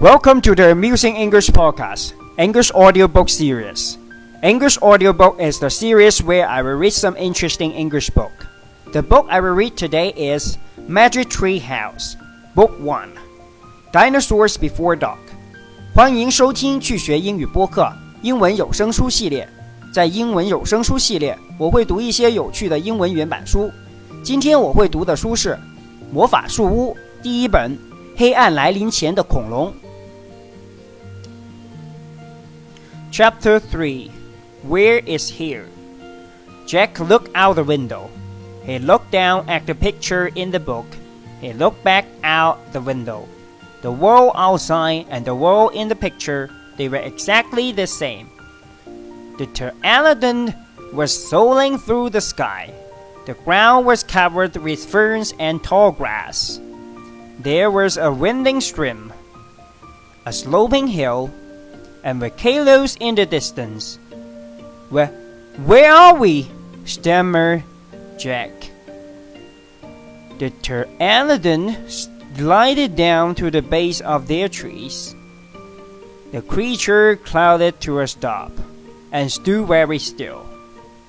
Welcome to the Amusing English Podcast, English Audiobook Series. English Audiobook is the series where I will read some interesting English book. The book I will read today is Magic Tree House, Book 1, Dinosaurs Before Dark. 欢迎收听趣学英语播客英文有声书系列。在英文有声书系列，我会读一些有趣的英文原版书。今天我会读的书是《魔法树屋》第一本《黑暗来临前的恐龙》。Chapter 3 Where is here? Jack looked out the window. He looked down at the picture in the book. He looked back out the window. The world outside and the world in the picture, they were exactly the same. The pteranodon was soaring through the sky. The ground was covered with ferns and tall grass. There was a winding stream, a sloping hill, and volcanoes in the distance. Where, where are we? stammered Jack. The pteranodon glided down to the base of their trees. The creature clouded to a stop and stood very still.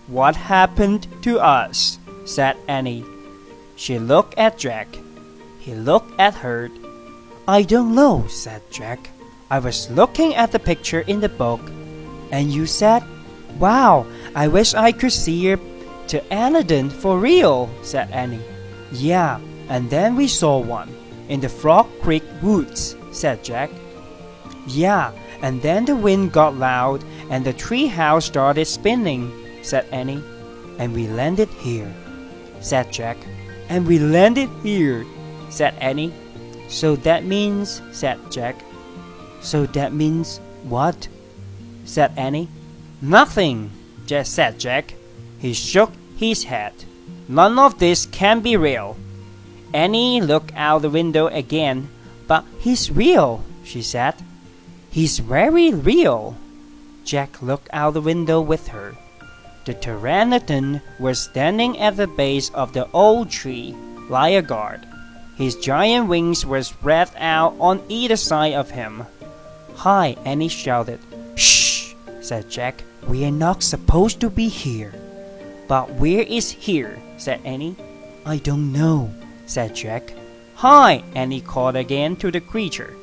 What happened to us? said Annie. She looked at Jack. He looked at her. I don't know, said Jack. I was looking at the picture in the book, and you said, Wow, I wish I could see it pteranodon for real, said Annie. Yeah, and then we saw one in the Frog Creek woods, said Jack. Yeah, and then the wind got loud and the tree house started spinning, said Annie. And we landed here, said Jack. And we landed here, said Annie. So that means, said Jack. So that means what? said Annie. Nothing, just said Jack. He shook his head. None of this can be real. Annie looked out the window again. But he's real, she said. He's very real. Jack looked out the window with her. The pteranodon was standing at the base of the old tree, guard. His giant wings were spread out on either side of him. Hi, Annie shouted. Shh, said Jack. We are not supposed to be here. But where is here? said Annie. I don't know, said Jack. Hi, Annie called again to the creature.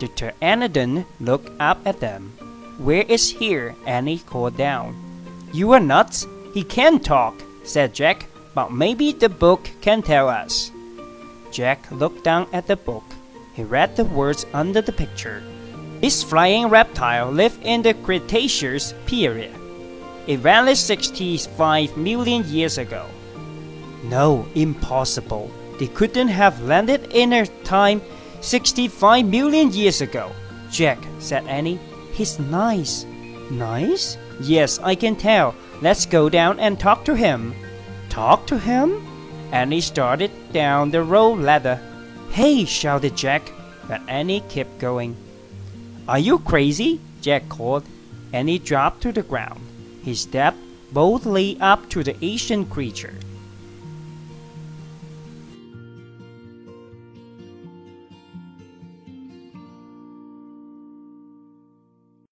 The pteranodon looked up at them. Where is here? Annie called down. You are nuts. He can talk, said Jack, but maybe the book can tell us. Jack looked down at the book. He read the words under the picture. This flying reptile lived in the Cretaceous period. It vanished 65 million years ago. No, impossible. They couldn't have landed in a time 65 million years ago. Jack, said Annie, he's nice. Nice? Yes, I can tell. Let's go down and talk to him. Talk to him? Annie started down the road ladder. Hey, shouted Jack, but Annie kept going. Are you crazy? Jack called. and he dropped to the ground. He stepped boldly up to the Asian creature.